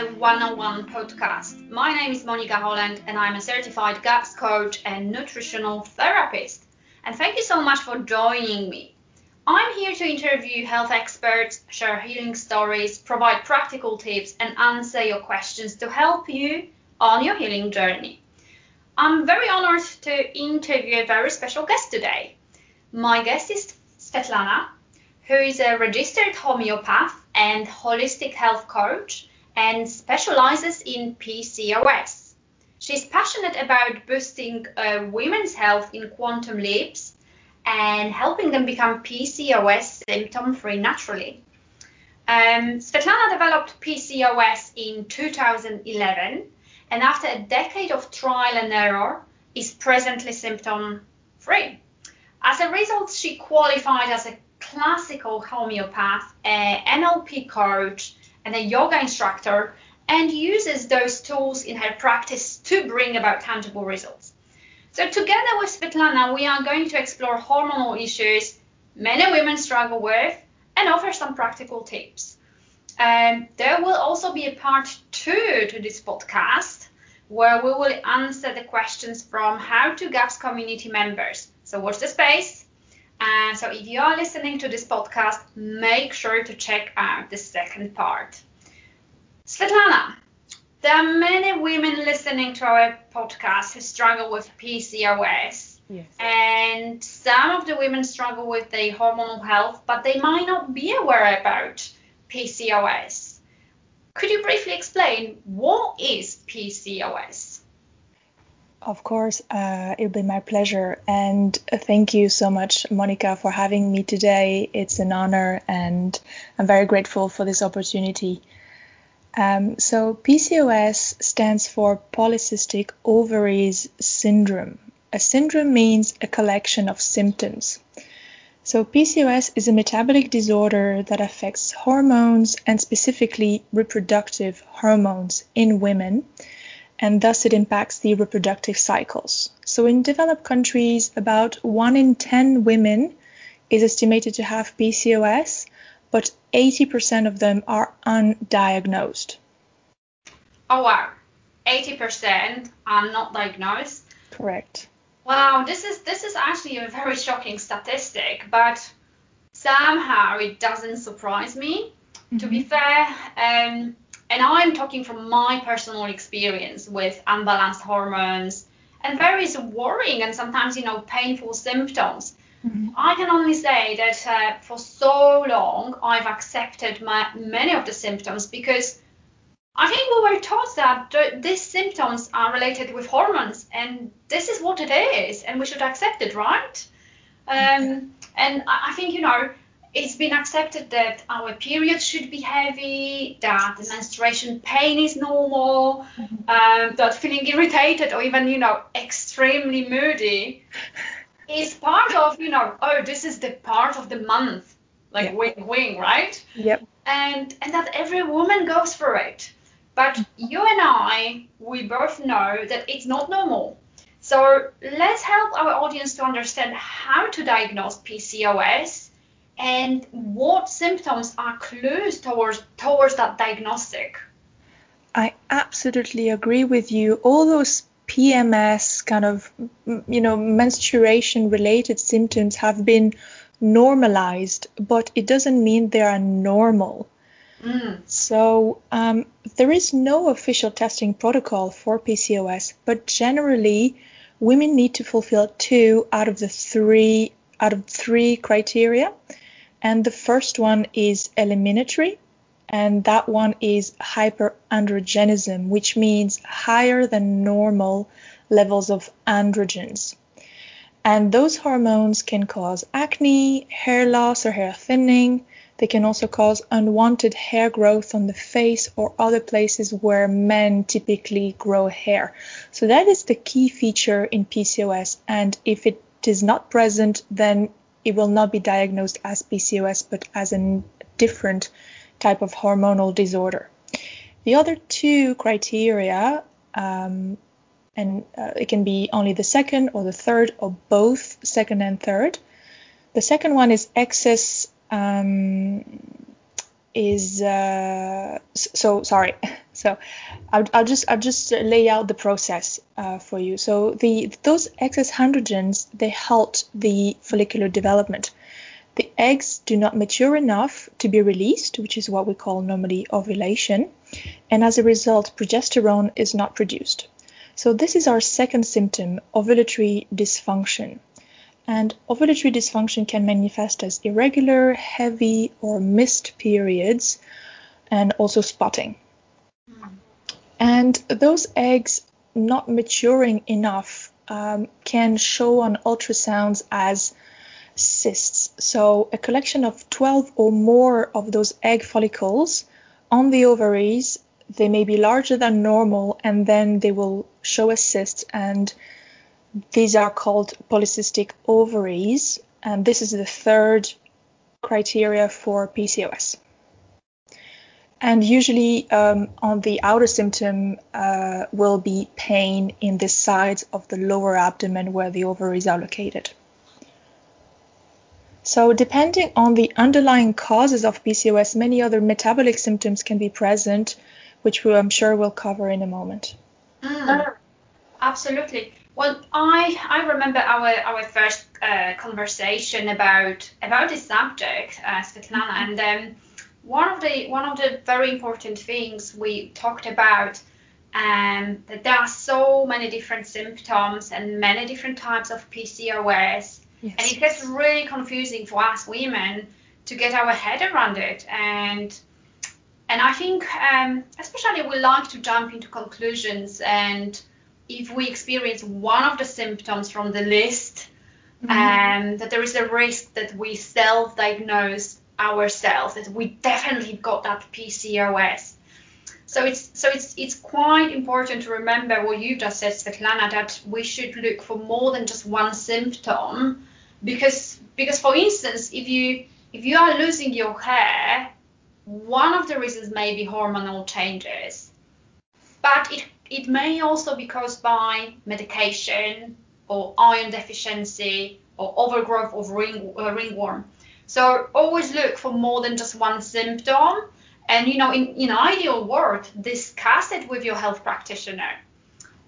the 101 podcast. My name is Monica Holland and I'm a certified GAPS coach and nutritional therapist. And thank you so much for joining me. I'm here to interview health experts, share healing stories, provide practical tips, and answer your questions to help you on your healing journey. I'm very honored to interview a very special guest today. My guest is Svetlana, who is a registered homeopath and holistic health coach and specializes in PCOS. She's passionate about boosting uh, women's health in quantum leaps and helping them become PCOS symptom free naturally. Um, Svetlana developed PCOS in 2011 and after a decade of trial and error is presently symptom free. As a result, she qualified as a classical homeopath, an NLP coach, and a yoga instructor, and uses those tools in her practice to bring about tangible results. So, together with Svetlana, we are going to explore hormonal issues many women struggle with and offer some practical tips. Um, there will also be a part two to this podcast where we will answer the questions from How to Gaps community members. So, watch the space. Uh, so, if you are listening to this podcast, make sure to check out the second part. Svetlana, there are many women listening to our podcast who struggle with PCOS. Yes. And some of the women struggle with their hormonal health, but they might not be aware about PCOS. Could you briefly explain what is PCOS? Of course, uh, it'll be my pleasure. And thank you so much, Monica, for having me today. It's an honor, and I'm very grateful for this opportunity. Um, so, PCOS stands for Polycystic Ovaries Syndrome. A syndrome means a collection of symptoms. So, PCOS is a metabolic disorder that affects hormones and specifically reproductive hormones in women, and thus it impacts the reproductive cycles. So, in developed countries, about 1 in 10 women is estimated to have PCOS, but 80% of them are undiagnosed. Oh, wow. 80% are not diagnosed. Correct. Wow, this is this is actually a very shocking statistic, but somehow it doesn't surprise me. Mm-hmm. To be fair, um, and I'm talking from my personal experience with unbalanced hormones and various worrying and sometimes you know painful symptoms. Mm-hmm. I can only say that uh, for so long I've accepted my, many of the symptoms because I think we were taught that th- these symptoms are related with hormones, and this is what it is, and we should accept it, right? Um, and I think, you know, it's been accepted that our periods should be heavy, that the menstruation pain is normal, mm-hmm. um, that feeling irritated or even, you know, extremely moody is part of, you know, oh, this is the part of the month, like yeah. wing wing, right? Yep. And and that every woman goes through it. But you and I, we both know that it's not normal. So let's help our audience to understand how to diagnose PCOS and what symptoms are clues towards towards that diagnostic. I absolutely agree with you. All those PMS kind of you know menstruation related symptoms have been normalized, but it doesn't mean they are normal. Mm. So um, there is no official testing protocol for PCOS, but generally women need to fulfill two out of the three out of three criteria. And the first one is eliminatory, and that one is hyperandrogenism, which means higher than normal levels of androgens. And those hormones can cause acne, hair loss or hair thinning, they can also cause unwanted hair growth on the face or other places where men typically grow hair. So that is the key feature in PCOS. And if it is not present, then it will not be diagnosed as PCOS, but as a different type of hormonal disorder. The other two criteria, um, and uh, it can be only the second or the third or both second and third. The second one is excess um, is uh, so sorry. So I'll, I'll just I'll just lay out the process uh, for you. So the those excess androgens they halt the follicular development. The eggs do not mature enough to be released, which is what we call normally ovulation, and as a result, progesterone is not produced. So this is our second symptom, ovulatory dysfunction. And ovulatory dysfunction can manifest as irregular, heavy, or missed periods, and also spotting. And those eggs not maturing enough um, can show on ultrasounds as cysts. So, a collection of 12 or more of those egg follicles on the ovaries, they may be larger than normal, and then they will show a cyst, and these are called polycystic ovaries. And this is the third criteria for PCOS. And usually, um, on the outer symptom uh, will be pain in the sides of the lower abdomen where the ovaries are located. So, depending on the underlying causes of PCOS, many other metabolic symptoms can be present, which we, I'm sure we'll cover in a moment. Mm, absolutely. Well, I I remember our our first uh, conversation about about this subject, uh, Svetlana, mm-hmm. and um, one of the one of the very important things we talked about um, that there are so many different symptoms and many different types of PCOS, yes. and it gets really confusing for us women to get our head around it. And and I think um, especially we like to jump into conclusions, and if we experience one of the symptoms from the list, mm-hmm. um, that there is a risk that we self-diagnose ourselves that we definitely got that PCOS. So it's so it's it's quite important to remember what you just said, Svetlana, that we should look for more than just one symptom, because because for instance, if you if you are losing your hair, one of the reasons may be hormonal changes, but it it may also be caused by medication or iron deficiency or overgrowth of ring, uh, ringworm. So always look for more than just one symptom. And you know, in, in ideal world, discuss it with your health practitioner.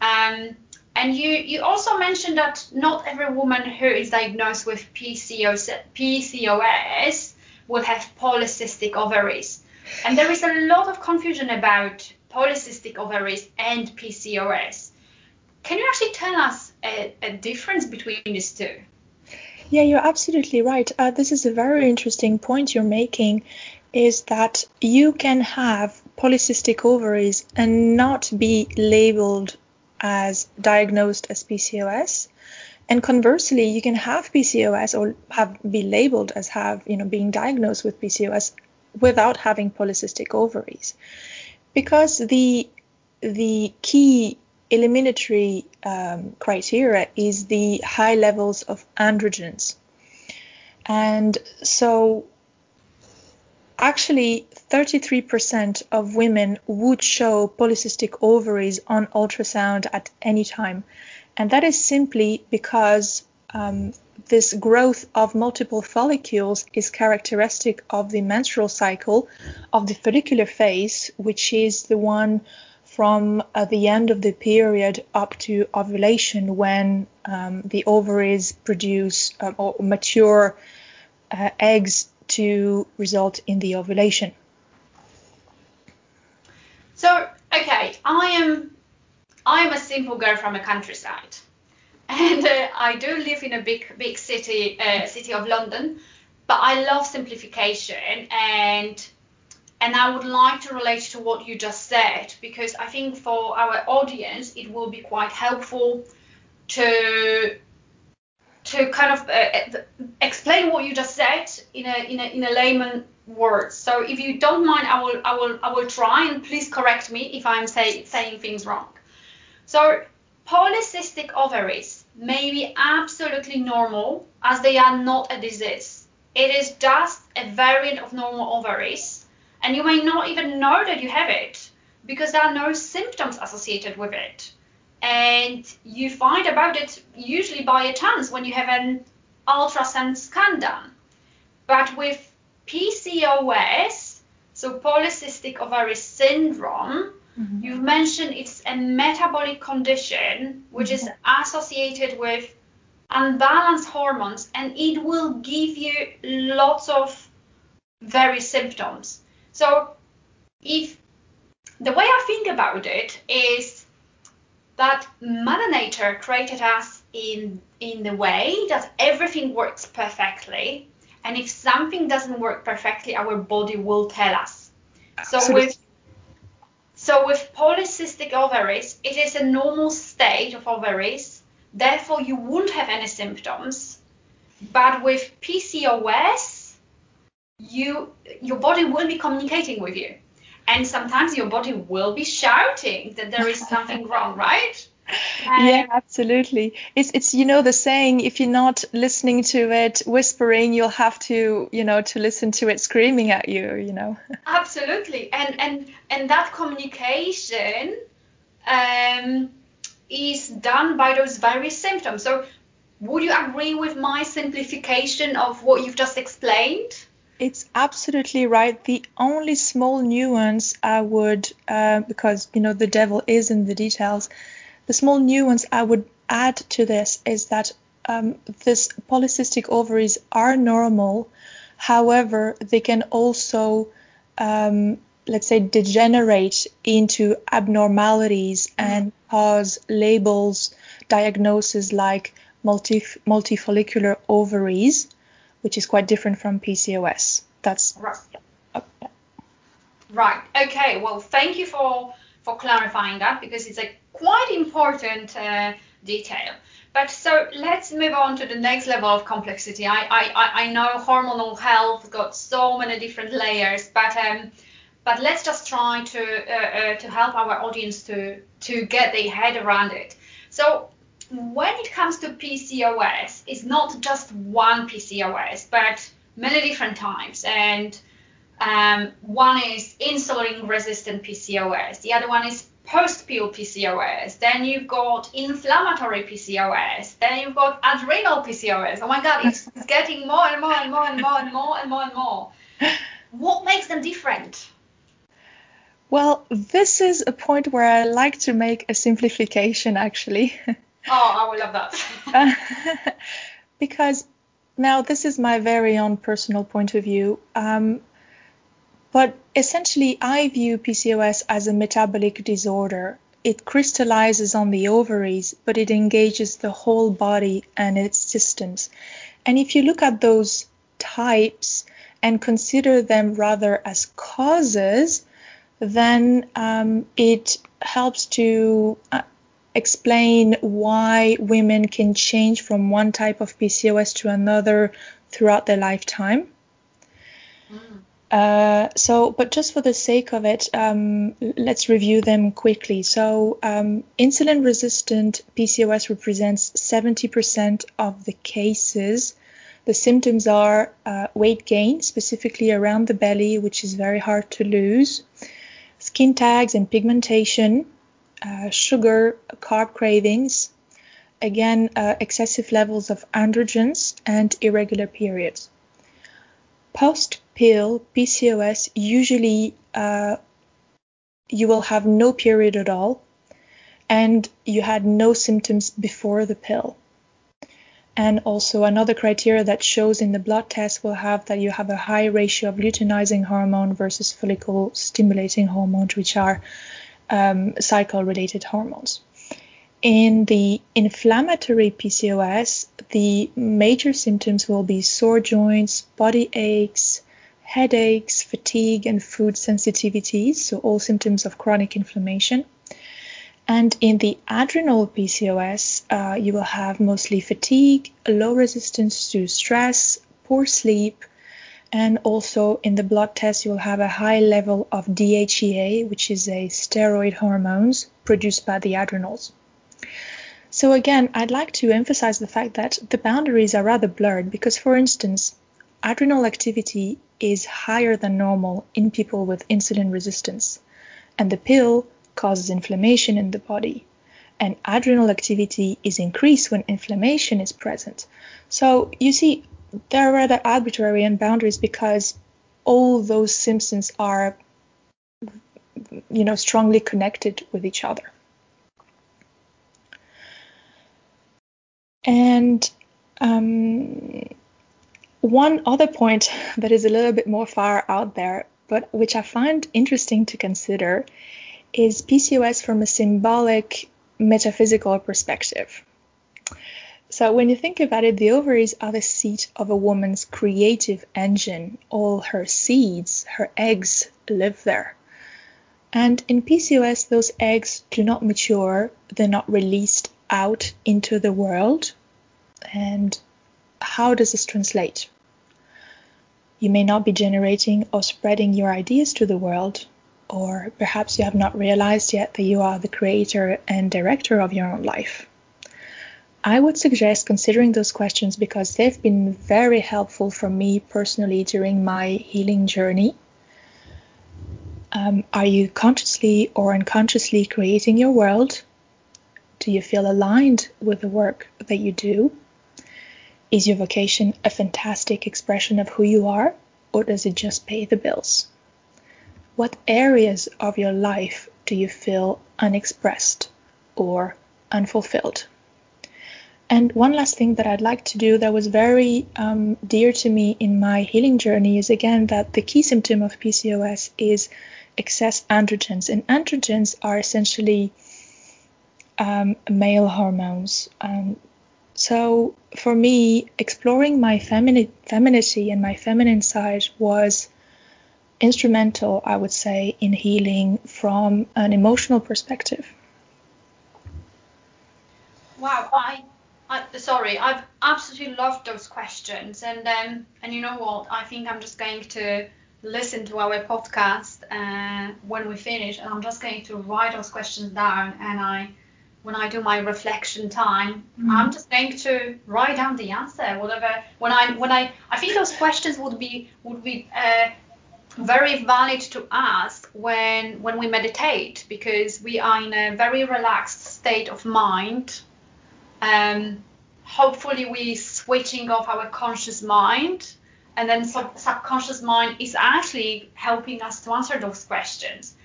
Um, and you, you also mentioned that not every woman who is diagnosed with PCOS, PCOS will have polycystic ovaries. And there is a lot of confusion about polycystic ovaries and PCOS. Can you actually tell us a, a difference between these two? Yeah, you're absolutely right. Uh, this is a very interesting point you're making is that you can have polycystic ovaries and not be labeled as diagnosed as PCOS. And conversely, you can have PCOS or have be labeled as have, you know, being diagnosed with PCOS without having polycystic ovaries. Because the the key eliminatory um, criteria is the high levels of androgens. And so, actually, 33% of women would show polycystic ovaries on ultrasound at any time. And that is simply because um, this growth of multiple follicles is characteristic of the menstrual cycle of the follicular phase, which is the one from uh, the end of the period up to ovulation when um, the ovaries produce uh, or mature uh, eggs to result in the ovulation. So, okay, I am I am a simple girl from a countryside, and uh, I do live in a big big city uh, city of London, but I love simplification and and I would like to relate to what you just said because I think for our audience it will be quite helpful to to kind of uh, uh, explain what you just said in a in a in a layman words. So if you don't mind, I will I will I will try and please correct me if I'm say, saying things wrong. So polycystic ovaries may be absolutely normal as they are not a disease. It is just a variant of normal ovaries and you may not even know that you have it because there are no symptoms associated with it. And you find about it usually by a chance when you have an ultrasound scan done. But with PCOS, so polycystic ovary syndrome, Mm-hmm. You've mentioned it's a metabolic condition which mm-hmm. is associated with unbalanced hormones and it will give you lots of very symptoms. So if the way I think about it is that Mother Nature created us in in the way that everything works perfectly, and if something doesn't work perfectly, our body will tell us. So with so with polycystic ovaries, it is a normal state of ovaries. Therefore, you won't have any symptoms. But with PCOS, you your body will be communicating with you and sometimes your body will be shouting that there is something wrong, right? yeah, absolutely. It's it's you know the saying if you're not listening to it whispering, you'll have to you know to listen to it screaming at you. You know. Absolutely, and and and that communication um, is done by those various symptoms. So, would you agree with my simplification of what you've just explained? It's absolutely right. The only small nuance I would, uh, because you know the devil is in the details, the small nuance I would add to this is that um, this polycystic ovaries are normal. However, they can also, um, let's say, degenerate into abnormalities mm-hmm. and cause labels, diagnoses like multi multifollicular ovaries which is quite different from PCOS. That's right. Oh, yeah. Right. Okay. Well, thank you for for clarifying that because it's a quite important uh, detail. But so let's move on to the next level of complexity. I I, I know hormonal health got so many different layers, but um, but let's just try to uh, uh, to help our audience to to get their head around it. So when it comes to PCOS, it's not just one PCOS, but many different types. And um, one is insulin resistant PCOS, the other one is post pill PCOS, then you've got inflammatory PCOS, then you've got adrenal PCOS. Oh my God, it's, it's getting more and more and more and more and more and more and more. What makes them different? Well, this is a point where I like to make a simplification actually. Oh, I would love that. because now this is my very own personal point of view. Um, but essentially, I view PCOS as a metabolic disorder. It crystallizes on the ovaries, but it engages the whole body and its systems. And if you look at those types and consider them rather as causes, then um, it helps to uh, explain why women can change from one type of PCOS to another throughout their lifetime. Mm. Uh, so, but just for the sake of it, um, let's review them quickly. So, um, insulin resistant PCOS represents 70% of the cases. The symptoms are uh, weight gain, specifically around the belly, which is very hard to lose, skin tags and pigmentation, sugar, carb cravings, again, uh, excessive levels of androgens, and irregular periods. Post pill PCOS, usually uh, you will have no period at all, and you had no symptoms before the pill. And also, another criteria that shows in the blood test will have that you have a high ratio of luteinizing hormone versus follicle stimulating hormones, which are um, cycle related hormones. In the inflammatory PCOS, the major symptoms will be sore joints, body aches, headaches, fatigue, and food sensitivities, so all symptoms of chronic inflammation. And in the adrenal PCOS, uh, you will have mostly fatigue, low resistance to stress, poor sleep, and also in the blood test, you'll have a high level of DHEA, which is a steroid hormones produced by the adrenals. So again, I'd like to emphasize the fact that the boundaries are rather blurred because, for instance, adrenal activity is higher than normal in people with insulin resistance, and the pill causes inflammation in the body. And adrenal activity is increased when inflammation is present. So you see, they're rather arbitrary and boundaries because all those symptoms are you know, strongly connected with each other. And um, one other point that is a little bit more far out there, but which I find interesting to consider, is PCOS from a symbolic metaphysical perspective. So when you think about it, the ovaries are the seat of a woman's creative engine. All her seeds, her eggs live there. And in PCOS, those eggs do not mature, they're not released out into the world. And how does this translate? You may not be generating or spreading your ideas to the world, or perhaps you have not realized yet that you are the creator and director of your own life. I would suggest considering those questions because they've been very helpful for me personally during my healing journey. Um, are you consciously or unconsciously creating your world? Do you feel aligned with the work that you do? Is your vocation a fantastic expression of who you are, or does it just pay the bills? What areas of your life do you feel unexpressed or unfulfilled? And one last thing that I'd like to do that was very um, dear to me in my healing journey is again that the key symptom of PCOS is excess androgens. And androgens are essentially um, male hormones. Um, so for me, exploring my femini- femininity and my feminine side was instrumental, I would say, in healing from an emotional perspective. Wow, I I, sorry, I've absolutely loved those questions, and um, and you know what? I think I'm just going to listen to our podcast uh, when we finish, and I'm just going to write those questions down. And I, when I do my reflection time, mm. I'm just going to write down the answer, whatever. When I when I I think those questions would be would be uh, very valid to ask when when we meditate because we are in a very relaxed state of mind um, hopefully we switching off our conscious mind and then sub- subconscious mind is actually helping us to answer those questions.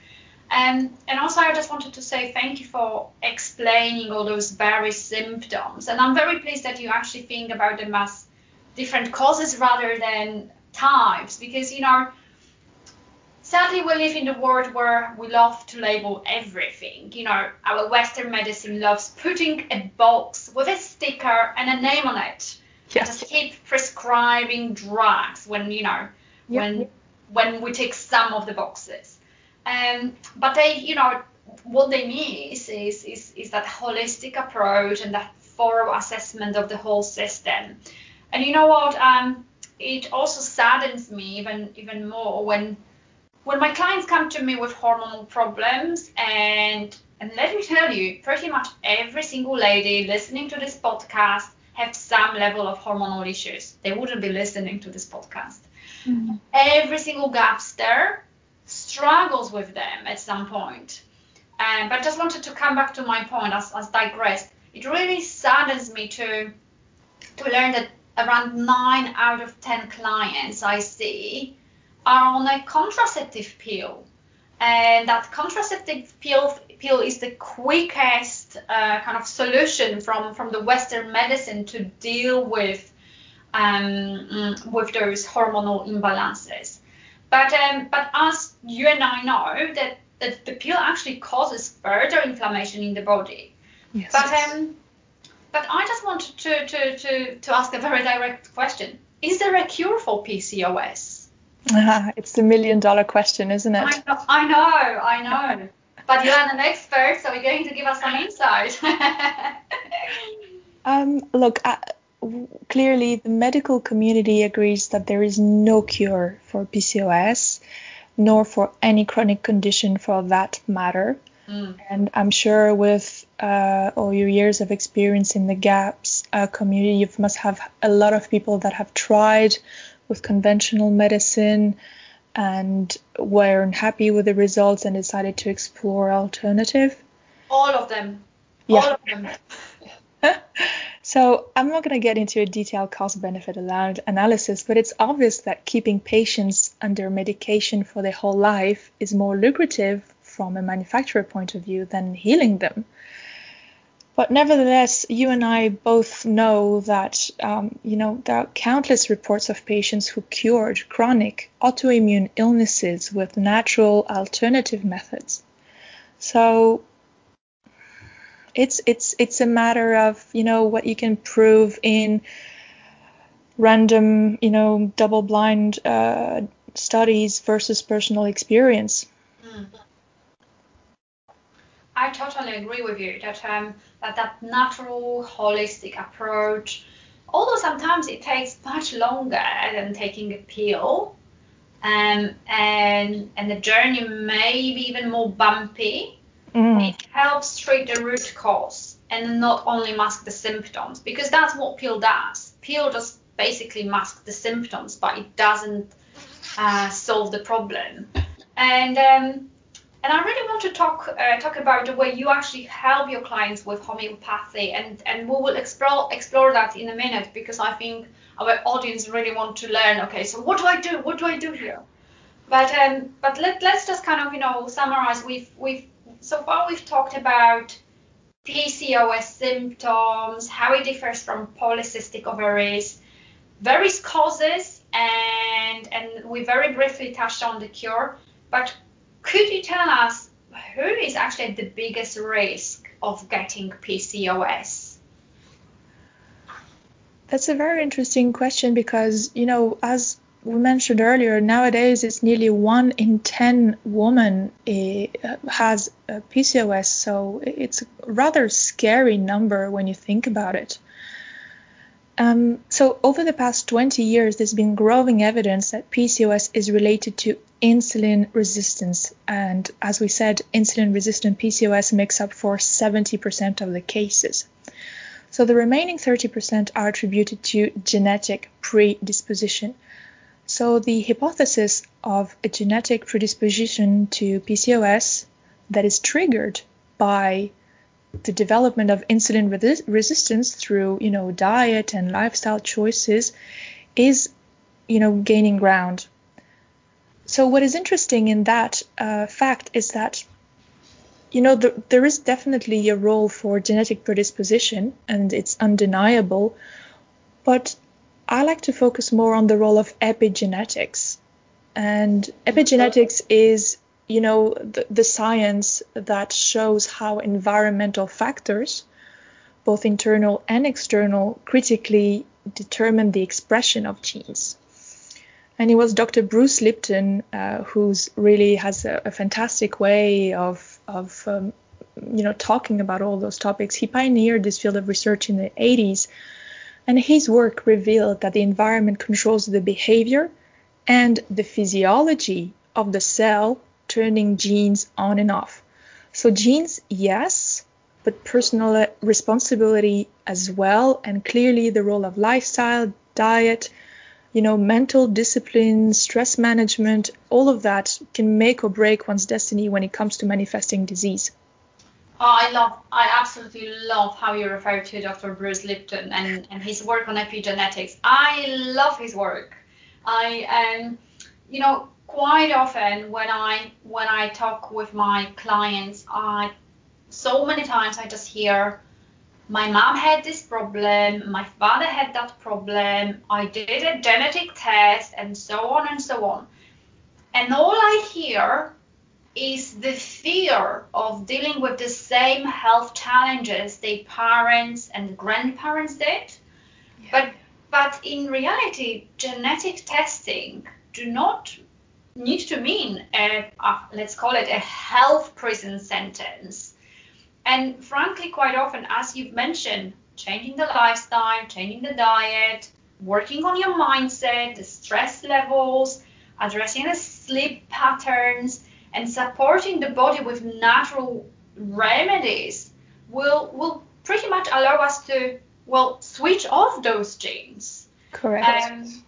Um, and also i just wanted to say thank you for explaining all those various symptoms. And i'm very pleased that you actually think about them as different causes rather than types because you know sadly we live in a world where we love to label everything. You know our western medicine loves putting a box with a sticker and a name on it. Yes. just keep prescribing drugs when you know yep. when when we take some of the boxes. Um, but they you know what they miss is, is is that holistic approach and that thorough assessment of the whole system. And you know what? Um, it also saddens me even even more when when my clients come to me with hormonal problems and and let me tell you pretty much every single lady listening to this podcast have some level of hormonal issues. They wouldn't be listening to this podcast. Mm-hmm. every single gapster struggles with them at some point. Um, but I just wanted to come back to my point as, as digressed. It really saddens me to to learn that around 9 out of 10 clients I see are on a contraceptive pill. And that contraceptive pill, pill is the quickest uh, kind of solution from, from the Western medicine to deal with um, with those hormonal imbalances. But um, but as you and I know that, that the pill actually causes further inflammation in the body. Yes. But um, but I just wanted to, to, to, to ask a very direct question. Is there a cure for PCOS? Ah, it's the million dollar question, isn't it? I know, I know, I know. but you're an expert, so you're going to give us some insight. um, look, uh, clearly the medical community agrees that there is no cure for PCOS, nor for any chronic condition for that matter. Mm. And I'm sure with uh, all your years of experience in the GAPS uh, community, you must have a lot of people that have tried with conventional medicine and were unhappy with the results and decided to explore alternative? All of them. Yeah. All of them. so I'm not going to get into a detailed cost benefit analysis, but it's obvious that keeping patients under medication for their whole life is more lucrative from a manufacturer point of view than healing them. But nevertheless, you and I both know that um, you know there are countless reports of patients who cured chronic autoimmune illnesses with natural alternative methods. So it's it's it's a matter of you know what you can prove in random you know double blind uh, studies versus personal experience. Mm. I totally agree with you that um, that that natural holistic approach, although sometimes it takes much longer than taking a pill, um, and and the journey may be even more bumpy. Mm. It helps treat the root cause and not only mask the symptoms because that's what pill does. Pill just basically masks the symptoms, but it doesn't uh, solve the problem. And um, and I really want to talk uh, talk about the way you actually help your clients with homeopathy, and and we will explore explore that in a minute because I think our audience really want to learn. Okay, so what do I do? What do I do here? But um, but let let's just kind of you know summarize. We've we've so far we've talked about PCOS symptoms, how it differs from polycystic ovaries, various causes, and and we very briefly touched on the cure. But could you tell us who is actually the biggest risk of getting PCOS? That's a very interesting question because, you know, as we mentioned earlier, nowadays it's nearly one in 10 women uh, has PCOS. So it's a rather scary number when you think about it. Um, so over the past 20 years, there's been growing evidence that PCOS is related to insulin resistance. And as we said, insulin resistant PCOS makes up for 70% of the cases. So the remaining 30% are attributed to genetic predisposition. So the hypothesis of a genetic predisposition to PCOS that is triggered by the development of insulin resi- resistance through, you know, diet and lifestyle choices is, you know, gaining ground. So what is interesting in that uh, fact is that, you know, the, there is definitely a role for genetic predisposition, and it's undeniable. But I like to focus more on the role of epigenetics. And epigenetics is you know, the, the science that shows how environmental factors, both internal and external, critically determine the expression of genes. And it was Dr. Bruce Lipton uh, who's really has a, a, fantastic way of of um, you know talking about all those topics. He pioneered this field of research in the 80s, and his work revealed that the environment controls the behavior and the physiology of the cell turning genes on and off. So genes, yes, but personal responsibility as well, and clearly the role of lifestyle, diet, you know, mental discipline, stress management, all of that can make or break one's destiny when it comes to manifesting disease. Oh, I love, I absolutely love how you refer to Dr. Bruce Lipton and, and his work on epigenetics. I love his work. I, um, you know, quite often when I when I talk with my clients, I so many times I just hear my mom had this problem, my father had that problem, I did a genetic test, and so on and so on. And all I hear is the fear of dealing with the same health challenges their parents and grandparents did. Yeah. But but in reality, genetic testing do not need to mean a, a, let's call it a health prison sentence. And frankly, quite often, as you've mentioned, changing the lifestyle, changing the diet, working on your mindset, the stress levels, addressing the sleep patterns, and supporting the body with natural remedies will will pretty much allow us to well switch off those genes. Correct. Um,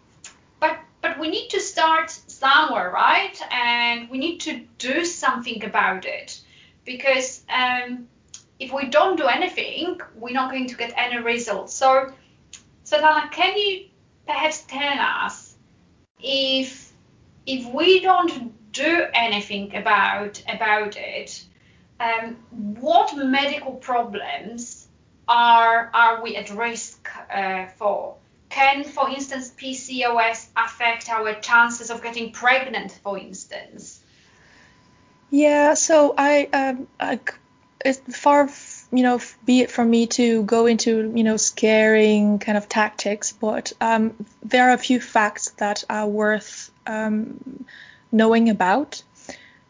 but but we need to start somewhere, right? And we need to do something about it because um, if we don't do anything, we're not going to get any results. So, Svetlana, can you perhaps tell us if if we don't do anything about about it, um, what medical problems are are we at risk uh, for? Can, for instance, PCOS affect our chances of getting pregnant, for instance? Yeah, so I, um, I it's far, you know, be it from me to go into, you know, scaring kind of tactics, but um, there are a few facts that are worth um, knowing about.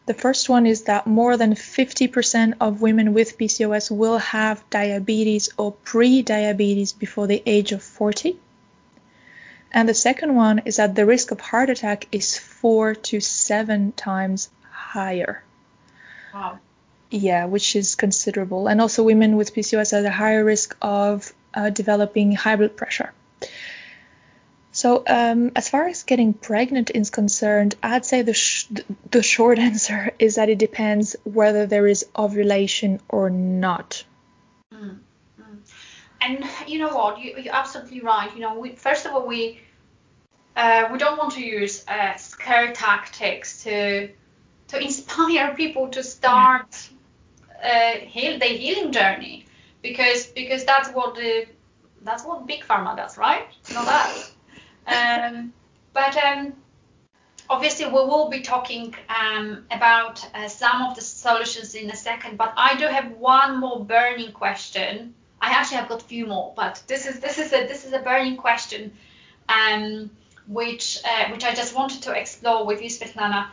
The first one is that more than 50% of women with PCOS will have diabetes or pre-diabetes before the age of 40. And the second one is that the risk of heart attack is four to seven times higher. Wow. Yeah, which is considerable. And also, women with PCOS are at a higher risk of uh, developing high blood pressure. So, um, as far as getting pregnant is concerned, I'd say the sh- the short answer is that it depends whether there is ovulation or not. Mm, mm. And you know what? You, you're absolutely right. You know, we, first of all, we uh, we don't want to use uh, scare tactics to to inspire people to start uh, heal their healing journey because because that's what the that's what big pharma does, right? Not that. Um, but um, obviously we will be talking um, about uh, some of the solutions in a second. But I do have one more burning question. I actually have got a few more, but this is this is a this is a burning question, um, which uh, which I just wanted to explore with you, Svetlana.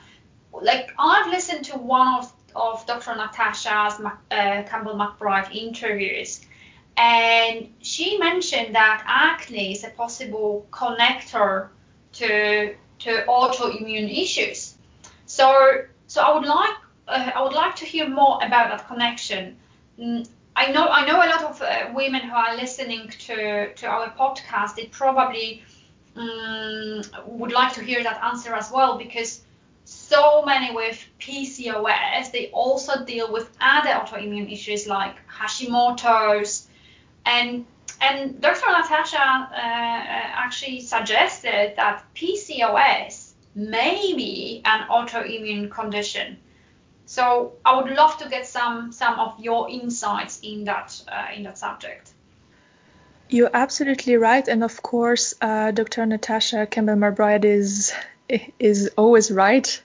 Like I've listened to one of of Dr. Natasha's uh, Campbell McBride interviews, and she mentioned that acne is a possible connector to to autoimmune issues. So so I would like uh, I would like to hear more about that connection. Mm, I know I know a lot of uh, women who are listening to to our podcast. They probably um, would like to hear that answer as well because so many with PCOS they also deal with other autoimmune issues like Hashimoto's, and and Dr. Natasha uh, actually suggested that PCOS may be an autoimmune condition. So I would love to get some some of your insights in that uh, in that subject. You're absolutely right, and of course, uh, Dr. Natasha Campbell McBride is is always right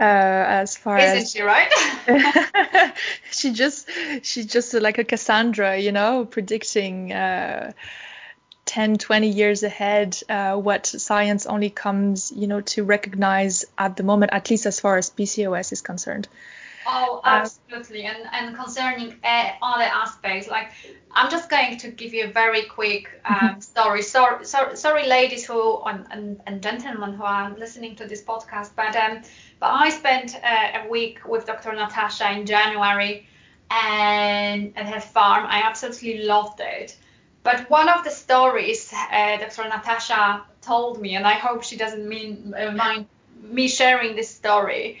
uh, as far Isn't as she right? she just she's just like a Cassandra, you know, predicting uh, 10, 20 years ahead uh, what science only comes, you know, to recognize at the moment, at least as far as PCOS is concerned. Oh, absolutely. And and concerning uh, other aspects, like I'm just going to give you a very quick um, story. Sorry, sorry, sorry, ladies who and, and, and gentlemen who are listening to this podcast, but um, but I spent uh, a week with Dr. Natasha in January, and at her farm. I absolutely loved it. But one of the stories uh, Dr. Natasha told me, and I hope she doesn't mean uh, mind me sharing this story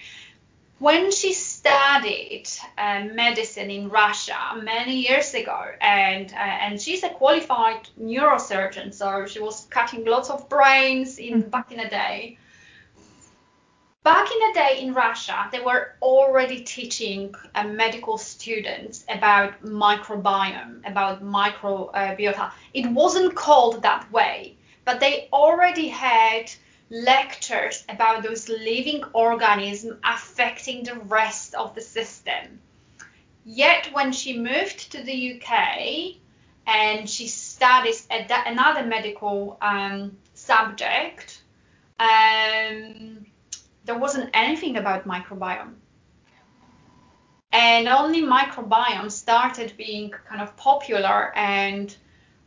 when she studied uh, medicine in Russia many years ago, and uh, and she's a qualified neurosurgeon, so she was cutting lots of brains in mm. back in the day. Back in the day in Russia, they were already teaching uh, medical students about microbiome, about microbiota. It wasn't called that way, but they already had lectures about those living organisms affecting the rest of the system. Yet when she moved to the UK and she studies another medical um, subject, um, there wasn't anything about microbiome. And only microbiome started being kind of popular and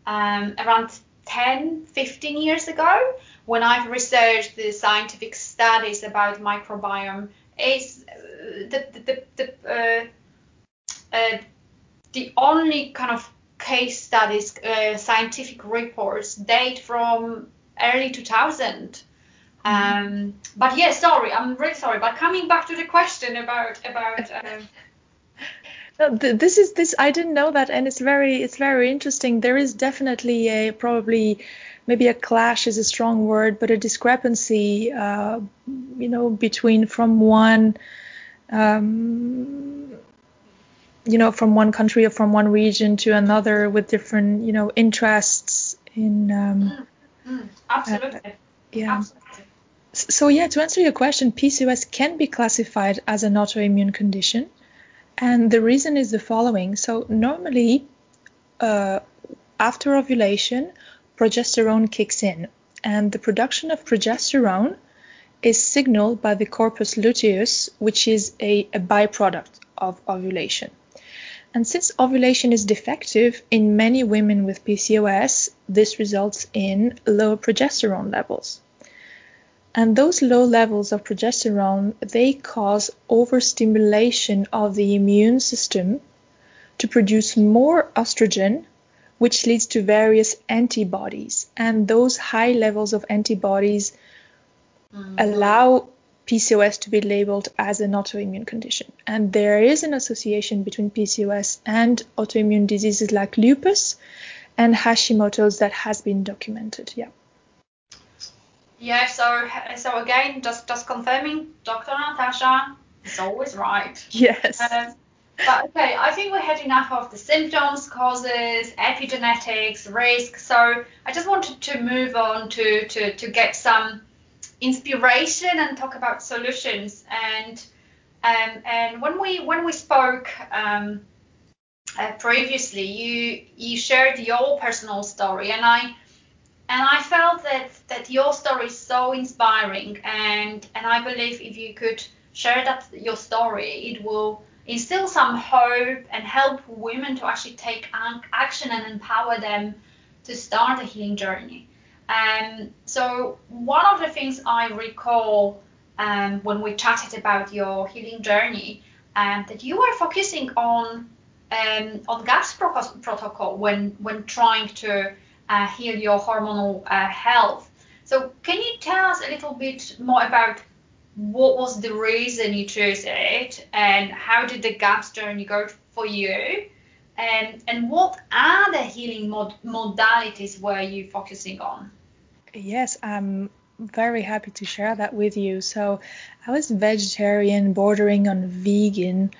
um, around 10, 15 years ago when I've researched the scientific studies about microbiome, is uh, the the the, uh, uh, the only kind of case studies, uh, scientific reports date from early 2000. Mm-hmm. Um, but yeah, sorry, I'm really sorry. But coming back to the question about about. Um, this is this I didn't know that, and it's very it's very interesting. There is definitely a probably maybe a clash is a strong word, but a discrepancy, uh, you know, between from one, um, you know, from one country or from one region to another with different, you know, interests in. Um, mm, mm, absolutely. Uh, yeah. Absolutely. So yeah, to answer your question, PCOS can be classified as an autoimmune condition, and the reason is the following. So normally, uh, after ovulation, progesterone kicks in, and the production of progesterone is signaled by the corpus luteum, which is a, a byproduct of ovulation. And since ovulation is defective in many women with PCOS, this results in lower progesterone levels. And those low levels of progesterone, they cause overstimulation of the immune system to produce more estrogen which leads to various antibodies. And those high levels of antibodies mm-hmm. allow PCOS to be labeled as an autoimmune condition. And there is an association between PCOS and autoimmune diseases like lupus and Hashimoto's that has been documented. Yeah. Yeah, so so again, just just confirming, Dr. Natasha is always right. Yes. Um, but okay, I think we had enough of the symptoms, causes, epigenetics, risk. So I just wanted to move on to, to, to get some inspiration and talk about solutions. And um, and when we when we spoke um, uh, previously, you you shared your personal story, and I and I felt that that your story is so inspiring, and and I believe if you could share that your story, it will instill some hope and help women to actually take action and empower them to start a healing journey. Um, so one of the things I recall um, when we chatted about your healing journey, um, that you were focusing on um, on GAPS pro- protocol when when trying to uh, heal your hormonal uh, health. So can you tell us a little bit more about what was the reason you chose it and how did the GAPS journey go for you? And and what are the healing mod- modalities were you focusing on? Yes i'm very happy to share that with you. So i was vegetarian bordering on vegan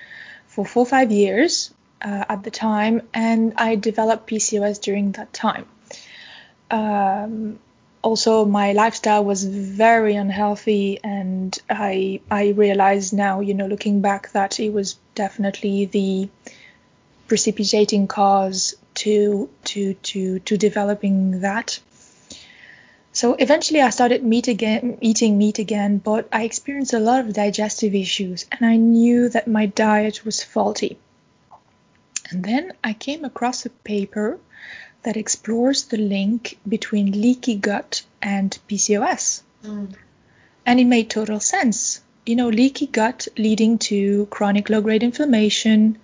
for four or five years uh, at the time and i developed pcos during that time um, also my lifestyle was very unhealthy and I I realize now, you know, looking back that it was definitely the precipitating cause to to to to developing that. So eventually I started meat again, eating meat again, but I experienced a lot of digestive issues and I knew that my diet was faulty. And then I came across a paper that explores the link between leaky gut and PCOS. Mm. And it made total sense. You know, leaky gut leading to chronic low grade inflammation,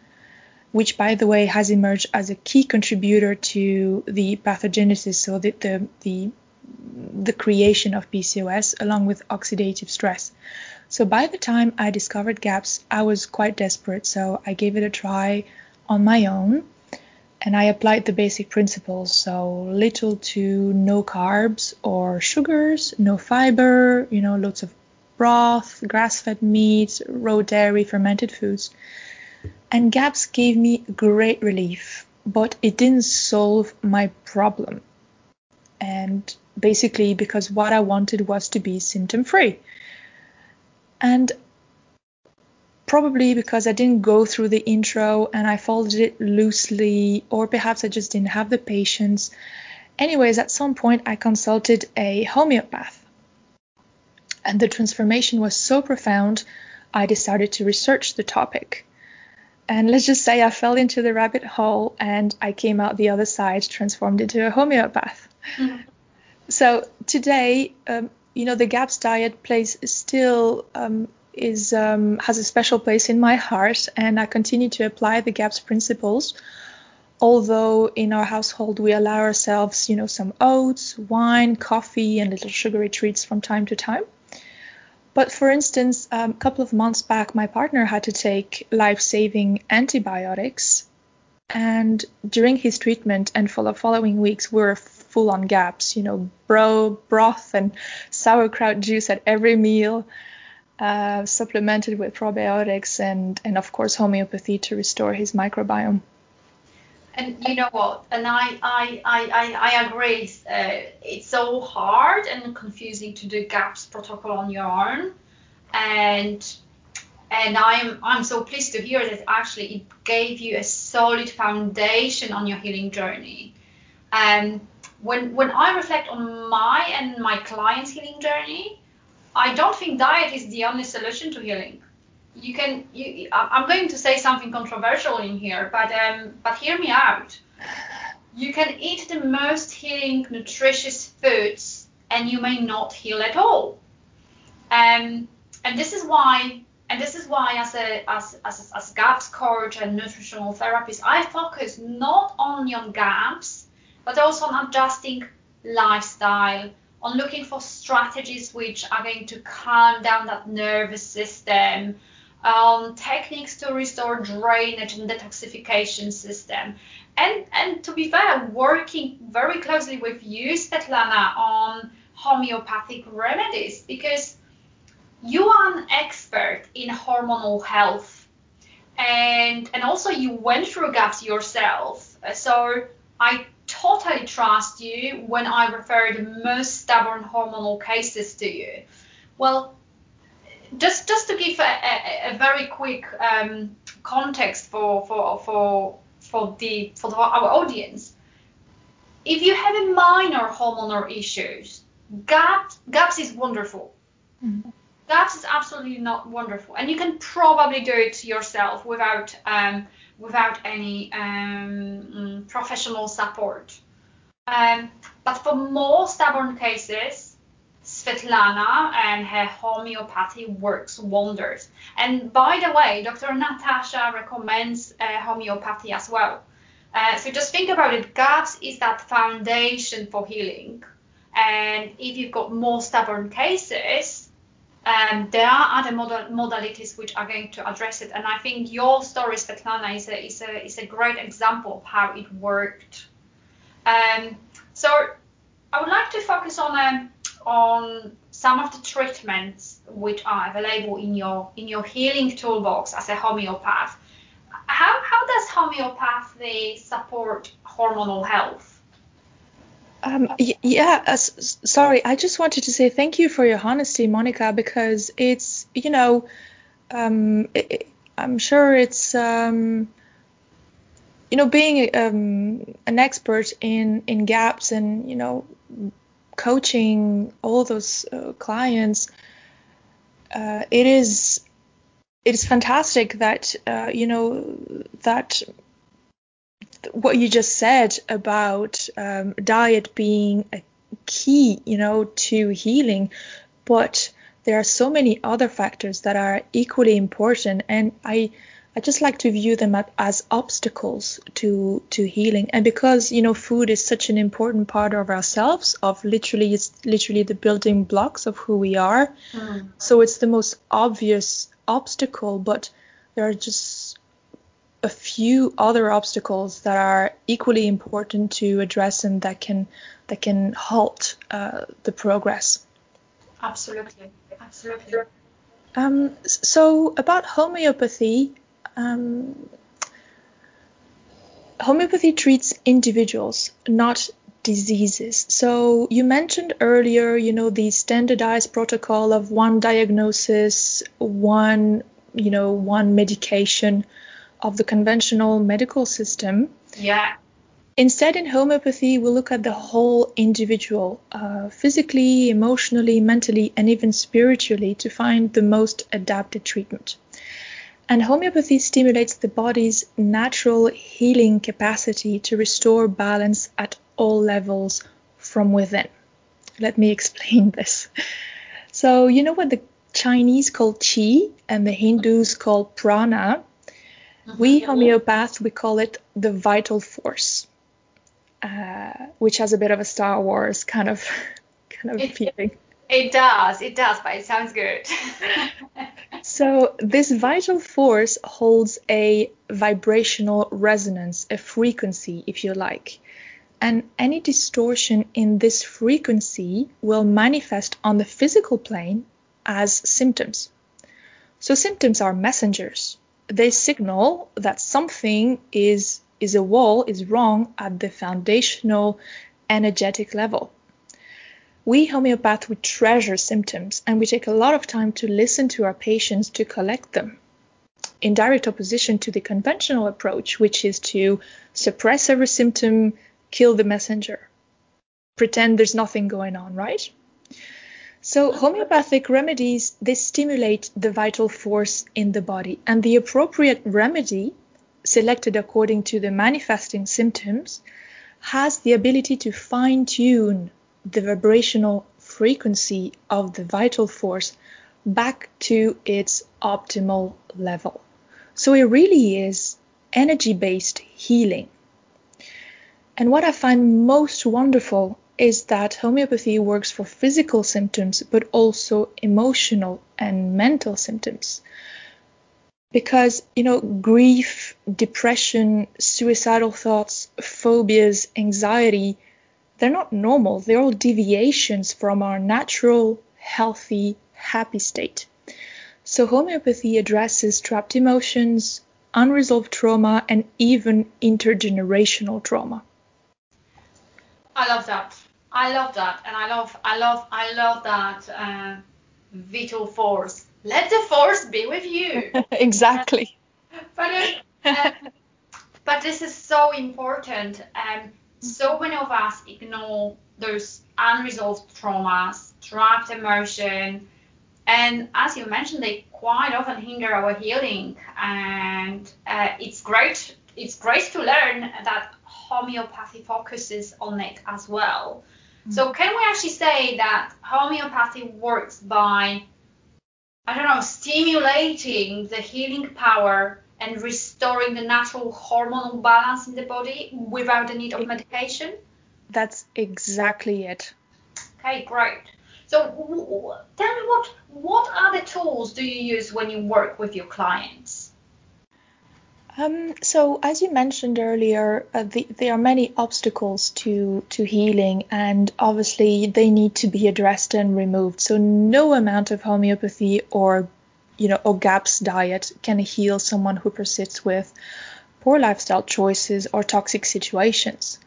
which, by the way, has emerged as a key contributor to the pathogenesis, so the, the, the, the creation of PCOS, along with oxidative stress. So by the time I discovered GAPS, I was quite desperate, so I gave it a try on my own and I applied the basic principles. So little to no carbs or sugars, no fiber, you know, lots of broth, grass-fed meats, raw dairy, fermented foods. And GAPS gave me great relief, but it didn't solve my problem. And basically because what I wanted was to be symptom free. And probably because I didn't go through the intro and I followed it loosely, or perhaps I just didn't have the patience. Anyways, at some point I consulted a homeopath, and the transformation was so profound, I decided to research the topic. And let's just say I fell into the rabbit hole and I came out the other side transformed into a homeopath. Mm-hmm. So today, um, you know, the GAPS diet plays still um, is um, has a special place in my heart, and I continue to apply the GAPS principles. Although in our household we allow ourselves, you know, some oats, wine, coffee, and little sugary treats from time to time. But for instance, um, a couple of months back, my partner had to take life-saving antibiotics, and during his treatment and for the following weeks, we were full on GAPS, you know, bro, broth and sauerkraut juice at every meal, uh, supplemented with probiotics and, and, of course, homeopathy to restore his microbiome. And you know what? And I I I I, agree. Uh, it's so hard and confusing to do GAPS protocol on your own, and and I'm I'm so pleased to hear that actually it gave you a solid foundation on your healing journey. Um, when when I reflect on my and my clients' healing journey, I don't think diet is the only solution to healing. You can you i'm going to say something controversial in here but um but hear me out. You can eat the most healing nutritious foods and you may not heal at all. Um and this is why and this is why as a as as, as gaps coach and nutritional therapist i focus not only on gaps but also on adjusting lifestyle on looking for strategies which are going to calm down that nervous system um, techniques to restore drainage and detoxification system. And, and to be fair, working very closely with you, Svetlana, on homeopathic remedies because you are an expert in hormonal health and and also you went through gaps yourself so i totally trust you when i refer the most stubborn hormonal cases to you well just just to give a, a, a very quick um, context for for for for the for the, our audience, if you have a minor hormonal issues, GAPS GAPS is wonderful. Mm-hmm. GAPS is absolutely not wonderful, and you can probably do it yourself without um, without any um, professional support. Um, but for more stubborn cases, Svetlana and her homeopathy works wonders. And by the way, Dr. Natasha recommends uh, homeopathy as well. Uh, so just think about it. GAPS is that foundation for healing. And if you've got more stubborn cases, um, there are other modal- modalities which are going to address it. And I think your story, Svetlana, is a, is a, is a great example of how it worked. Um, so I would like to focus on um, on some of the treatments which are available in your in your healing toolbox as a homeopath. How how does homeopathy support hormonal health? Um, yeah, uh, sorry, I just wanted to say thank you for your honesty, Monica, because it's you know, um, it, I'm sure it's um, you know being um, an expert in in gaps and you know coaching all those uh, clients, uh, it is it is fantastic that uh, you know that what you just said about um, diet being a key, you know, to healing, but there are so many other factors that are equally important, and I I just like to view them as obstacles to to healing. And because you know food is such an important part of ourselves, of literally it's literally the building blocks of who we are. Mm. So it's the most obvious obstacle, but there are just a few other obstacles that are equally important to address and that can that can halt uh, the progress. Absolutely, absolutely. Um, so about homeopathy, um, homeopathy treats individuals, not diseases. So you mentioned earlier, you know, the standardized protocol of one diagnosis, one, you know, one medication of the conventional medical system. Yeah. Instead, in homeopathy, we look at the whole individual, uh, physically, emotionally, mentally, and even spiritually, to find the most adapted treatment. And homeopathy stimulates the body's natural healing capacity to restore balance at all levels from within. Let me explain this. So, you know what the Chinese call qi and the Hindus call prana? We homeopaths, we call it the vital force, uh, which has a bit of a Star Wars kind of kind of feeling. It does, it does, but it sounds good. so, this vital force holds a vibrational resonance, a frequency, if you like. and any distortion in this frequency will manifest on the physical plane as symptoms. So symptoms are messengers. They signal that something is is a wall is wrong at the foundational energetic level. We homeopaths we treasure symptoms and we take a lot of time to listen to our patients to collect them. In direct opposition to the conventional approach, which is to suppress every symptom, kill the messenger, pretend there's nothing going on, right? So homeopathic remedies, they stimulate the vital force in the body and the appropriate remedy selected according to the manifesting symptoms has the ability to fine tune the vibrational frequency of the vital force back to its optimal level. So it really is energy based healing. And what I find most wonderful is that homeopathy works for physical symptoms, but also emotional and mental symptoms. Because, you know, grief, depression, suicidal thoughts, phobias, anxiety, they're not normal. They're all deviations from our natural, healthy, happy state. So homeopathy addresses trapped emotions, unresolved trauma, and even intergenerational trauma. I love that. I love that, and I love, I love, I love that uh, vital force. Let the force be with you. exactly. but uh, but this is so important. Um, so many of us ignore those unresolved traumas, trapped emotion, and as you mentioned, they quite often hinder our healing. And uh, it's great. It's great to learn that homeopathy focuses on it as well. So hmm. can we actually say that homeopathy works by, I don't know, stimulating the healing power and restoring the natural hormonal balance in the body without the need of medication? That's exactly it. Okay, great. So w- tell me what what are the tools do you use when you work with your clients? Um, so, as you mentioned earlier, uh, the, there are many obstacles to to healing, and obviously they need to be addressed and removed. So, no amount of homeopathy or you know or GAPS diet can heal someone who persists with poor lifestyle choices or toxic situations.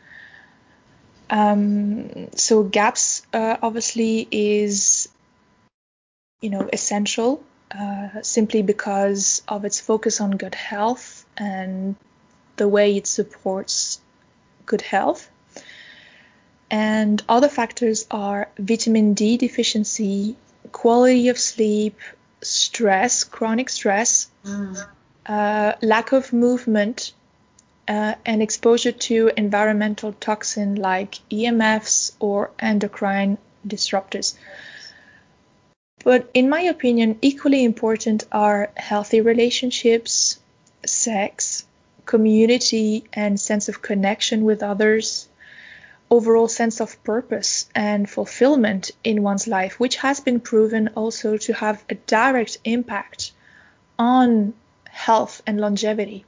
Um, so, GAPS uh, obviously is you know essential uh, simply because of its focus on gut health and the way it supports good health. And other factors are vitamin D deficiency, quality of sleep, stress, chronic stress, mm. uh, lack of movement, uh, and exposure to environmental toxin like EMFs or endocrine disruptors. But in my opinion, equally important are healthy relationships, sex, community and sense of connection with others, overall sense of purpose and fulfillment in one's life, which has been proven also to have a direct impact on health and longevity.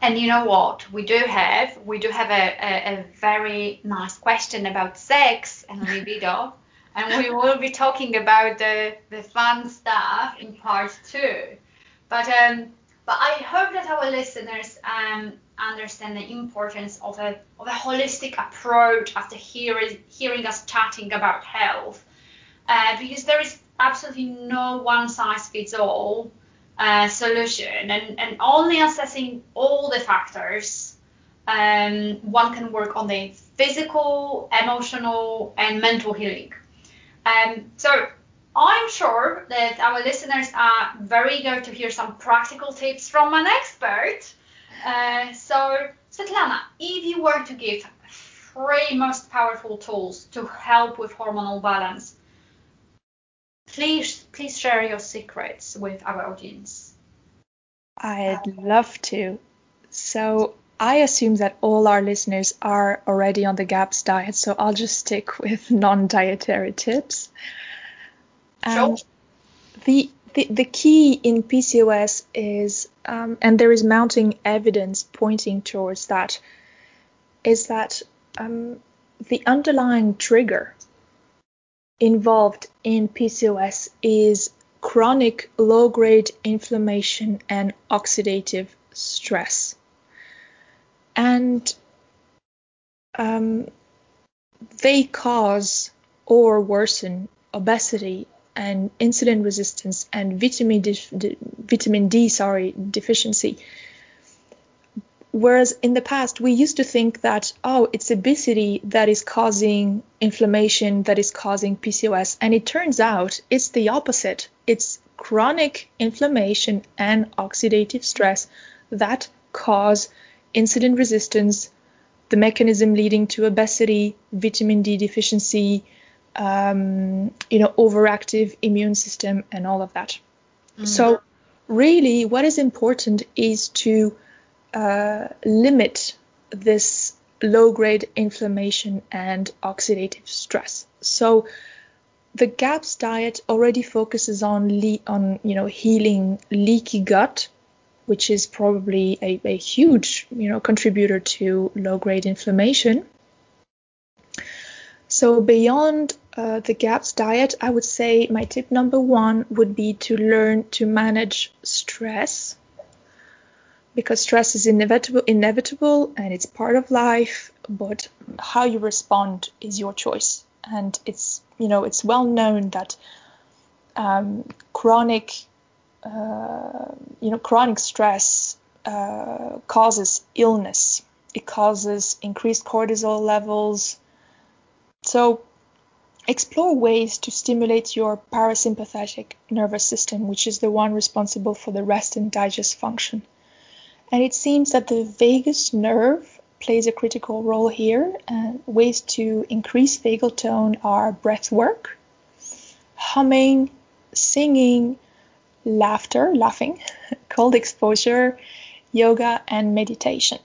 And you know what? We do have we do have a, a, a very nice question about sex and libido. and we will be talking about the, the fun stuff in part two. But um, but I hope that our listeners um, understand the importance of a of a holistic approach after hearing hearing us chatting about health, uh, because there is absolutely no one size fits all uh, solution, and and only assessing all the factors, um, one can work on the physical, emotional, and mental healing. Um, so I'm sure that our listeners are very eager to hear some practical tips from an expert. Uh, so, Svetlana, if you were to give three most powerful tools to help with hormonal balance, please please share your secrets with our audience. I'd love to. So, I assume that all our listeners are already on the GAPS diet, so I'll just stick with non-dietary tips. Um, the, the the key in PCOS is, um, and there is mounting evidence pointing towards that, is that um, the underlying trigger involved in PCOS is chronic low grade inflammation and oxidative stress. And um, they cause or worsen obesity and insulin resistance and vitamin D, vitamin D sorry deficiency. Whereas in the past we used to think that oh it's obesity that is causing inflammation that is causing PCOS and it turns out it's the opposite. It's chronic inflammation and oxidative stress that cause insulin resistance, the mechanism leading to obesity, vitamin D deficiency, um, you know, overactive immune system, and all of that. Mm-hmm. So, really, what is important is to uh, limit this low-grade inflammation and oxidative stress. So, the GAPS diet already focuses on le- on you know healing leaky gut which is probably a, a huge you know contributor to low grade inflammation. So beyond uh, the GAPS diet, I would say my tip number one would be to learn to manage stress because stress is inevitable, inevitable and it's part of life. But how you respond is your choice, and it's you know it's well known that um, chronic uh, you know, chronic stress uh, causes illness. It causes increased cortisol levels. So explore ways to stimulate your parasympathetic nervous system, which is the one responsible for the rest and digest function. And it seems that the vagus nerve plays a critical role here. And ways to increase vagal tone are breath work, humming, singing, laughter, laughing, cold exposure, yoga, and meditation.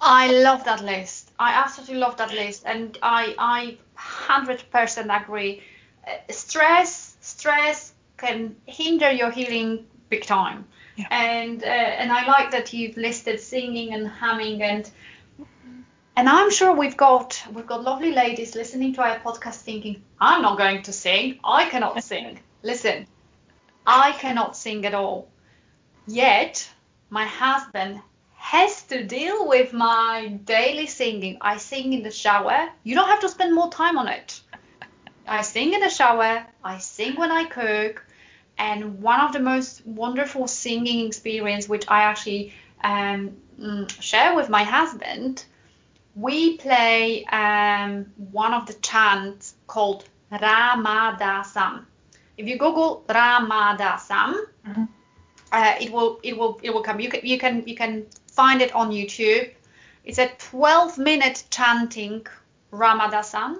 I love that list. I absolutely love that list, and I I hundred percent agree. Uh, stress stress can hinder your healing big time, yeah. and uh, and I like that you've listed singing and humming and. And I'm sure we've got we've got lovely ladies listening to our podcast thinking, I'm not going to sing. I cannot sing. Listen, I cannot sing at all. Yet, my husband has to deal with my daily singing. I sing in the shower. You don't have to spend more time on it. I sing in the shower, I sing when I cook, and one of the most wonderful singing experience which I actually um, mm, share with my husband, we play um, one of the chants called Ramadasam if you Google Ramadasam, mm-hmm. uh, it will it will it will come. You can you can you can find it on YouTube. It's a 12 minute chanting Ramadasan.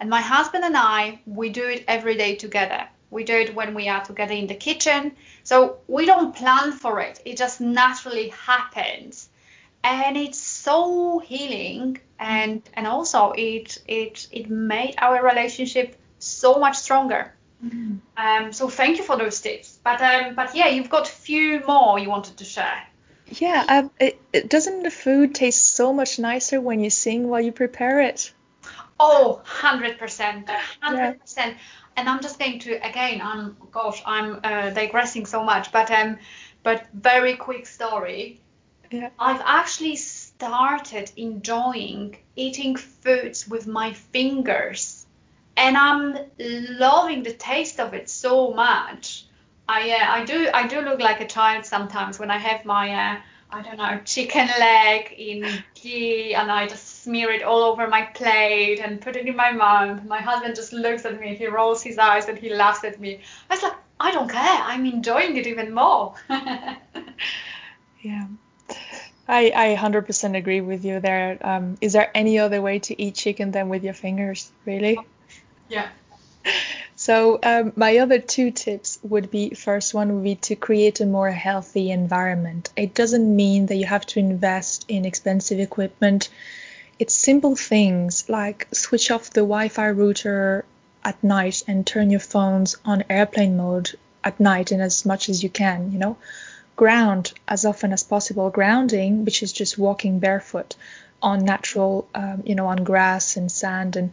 and my husband and I we do it every day together. We do it when we are together in the kitchen. So we don't plan for it. It just naturally happens. And it's so healing and and also it it it made our relationship so much stronger. Mm-hmm. Um, so thank you for those tips. But um, but yeah, you've got a few more you wanted to share. Yeah, it, it, doesn't the food taste so much nicer when you sing while you prepare it? Oh, 100%. 100%. Yeah. And I'm just going to, again, I'm, gosh, I'm uh, digressing so much, but um, but very quick story. Yeah. I've actually started enjoying eating foods with my fingers and I'm loving the taste of it so much. I uh, I do I do look like a child sometimes when I have my uh, I don't know chicken leg in ghee and I just smear it all over my plate and put it in my mouth. My husband just looks at me, he rolls his eyes and he laughs at me. I was like, I don't care. I'm enjoying it even more. yeah. I, I 100% agree with you there. Um, is there any other way to eat chicken than with your fingers, really? Yeah. So um, my other two tips would be first one would be to create a more healthy environment. It doesn't mean that you have to invest in expensive equipment. It's simple things like switch off the Wi-Fi router at night and turn your phones on airplane mode at night and as much as you can, you know. Ground as often as possible. Grounding, which is just walking barefoot on natural, um, you know, on grass and sand, and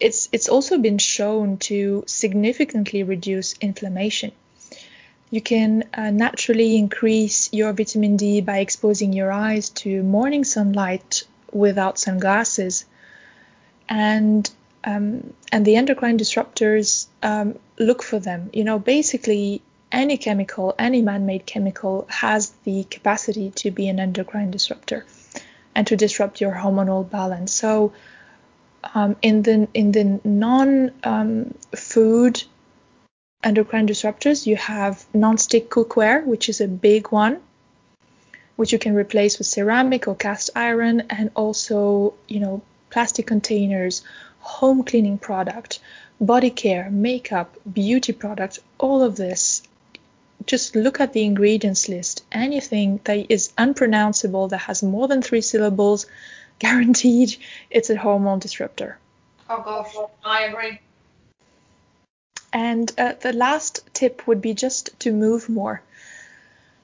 it's it's also been shown to significantly reduce inflammation. You can uh, naturally increase your vitamin D by exposing your eyes to morning sunlight without sunglasses, and um, and the endocrine disruptors um, look for them. You know, basically any chemical, any man-made chemical, has the capacity to be an endocrine disruptor and to disrupt your hormonal balance. So um, in the in the non um, food endocrine disruptors, you have non-stick cookware, which is a big one, which you can replace with ceramic or cast iron, and also you know plastic containers, home cleaning product, body care, makeup, beauty products, all of this. Just look at the ingredients list. Anything that is unpronounceable that has more than three syllables guaranteed it's a hormone disruptor. Oh gosh, I agree. And uh, the last tip would be just to move more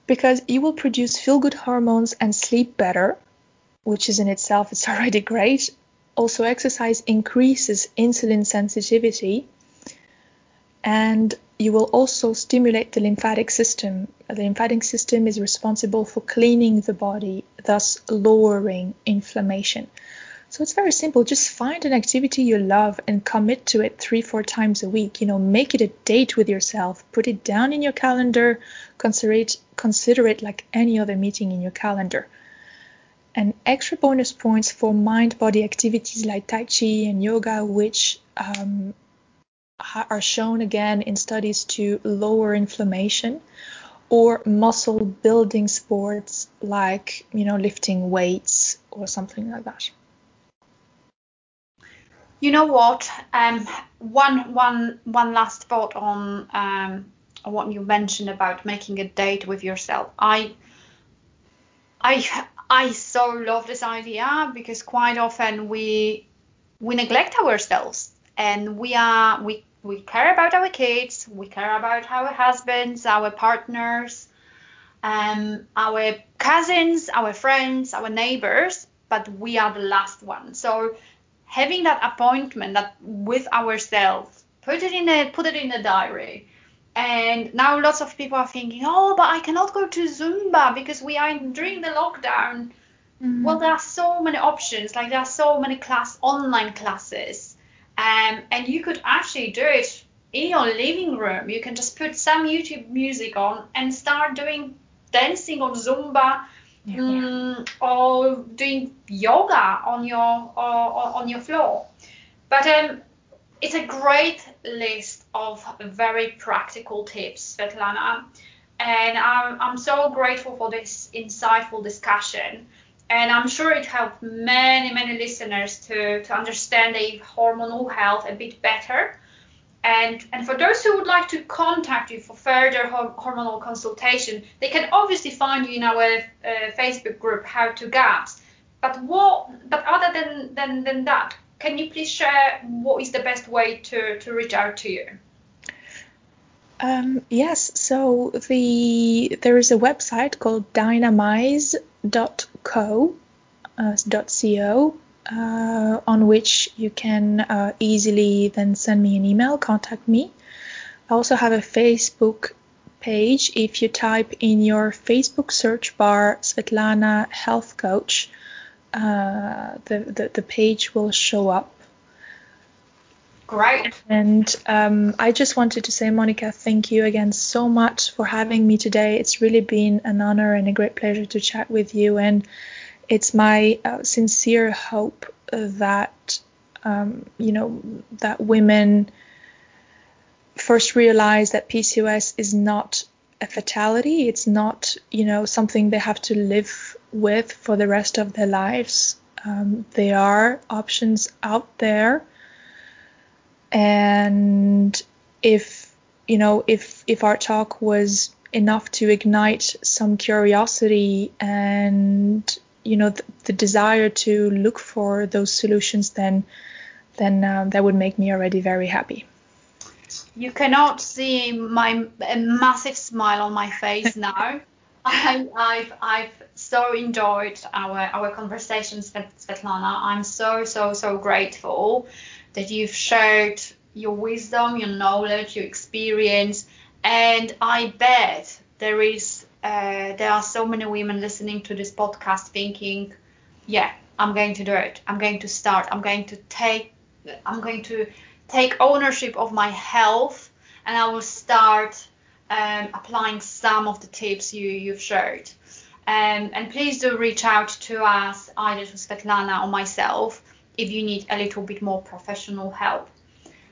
because you will produce feel good hormones and sleep better, which is in itself it's already great. Also, exercise increases insulin sensitivity and you will also stimulate the lymphatic system. The lymphatic system is responsible for cleaning the body, thus lowering inflammation. So it's very simple. Just find an activity you love and commit to it three, four times a week. You know, make it a date with yourself. Put it down in your calendar. Consider it, consider it like any other meeting in your calendar. And extra bonus points for mind body activities like Tai Chi and yoga, which um, are shown again in studies to lower inflammation or muscle building sports like you know lifting weights or something like that. You know what? Um one one one last thought on um what you mentioned about making a date with yourself. I i i so love this idea because quite often we we neglect ourselves and we are we we care about our kids, we care about our husbands, our partners, um, our cousins, our friends, our neighbors, but we are the last one. So having that appointment that with ourselves, put it in a put it in a diary. And now lots of people are thinking, oh, but I cannot go to Zumba because we are during the lockdown. Mm-hmm. Well, there are so many options. Like there are so many class online classes um, and you could actually do it in your living room. You can just put some YouTube music on and start doing dancing or Zumba yeah. um, or doing yoga on your on your floor. But um, it's a great list of very practical tips, Svetlana. And I'm, I'm so grateful for this insightful discussion and I'm sure it helped many, many listeners to, to understand the hormonal health a bit better. And, and for those who would like to contact you for further hormonal consultation, they can obviously find you in our uh, Facebook group, How to GAPS. But what, but other than, than, than that, can you please share what is the best way to, to reach out to you? Um, yes, so the there is a website called dynamize.co, uh, .co, uh, on which you can uh, easily then send me an email, contact me. I also have a Facebook page. If you type in your Facebook search bar Svetlana Health Coach, uh, the, the, the page will show up. Great. And um, I just wanted to say, Monica, thank you again so much for having me today. It's really been an honor and a great pleasure to chat with you. And it's my uh, sincere hope that, um, you know, that women first realize that PCOS is not a fatality. It's not, you know, something they have to live with for the rest of their lives. Um, there are options out there and if you know if if our talk was enough to ignite some curiosity and you know the, the desire to look for those solutions then then um, that would make me already very happy. You cannot see my massive smile on my face now. I, I've I've so enjoyed our our conversation, Svetlana. I'm so so so grateful that you've shared your wisdom, your knowledge, your experience, and I bet there is uh, there are so many women listening to this podcast thinking, yeah, I'm going to do it. I'm going to start. I'm going to take I'm going to take ownership of my health, and I will start um, applying some of the tips you, you've shared. Um, and please do reach out to us, either to Svetlana or myself, if you need a little bit more professional help.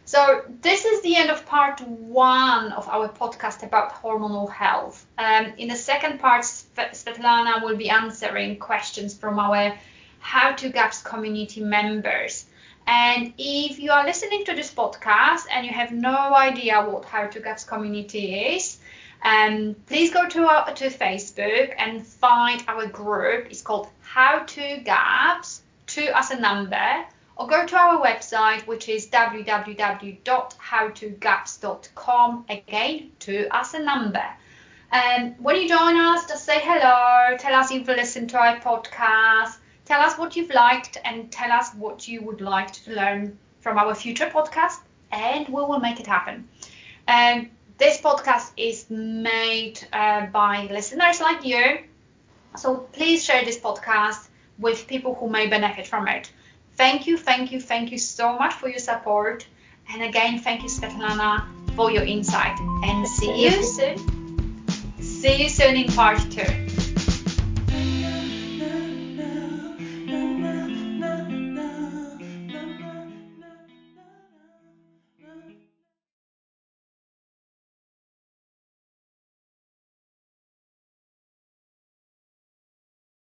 So this is the end of part one of our podcast about hormonal health. Um, in the second part, Svetlana will be answering questions from our How to Gaps community members. And if you are listening to this podcast and you have no idea what How to Gaps community is, um, please go to our, to Facebook and find our group. It's called How to Gaps, two as a number, or go to our website, which is www.how2gaps.com. Again, two as a number. And when you join us, just say hello, tell us you've listened to our podcast Tell us what you've liked and tell us what you would like to learn from our future podcast, and we will make it happen. Um, this podcast is made uh, by listeners like you, so please share this podcast with people who may benefit from it. Thank you, thank you, thank you so much for your support. And again, thank you, Svetlana, for your insight. And see you soon. See you soon in part two.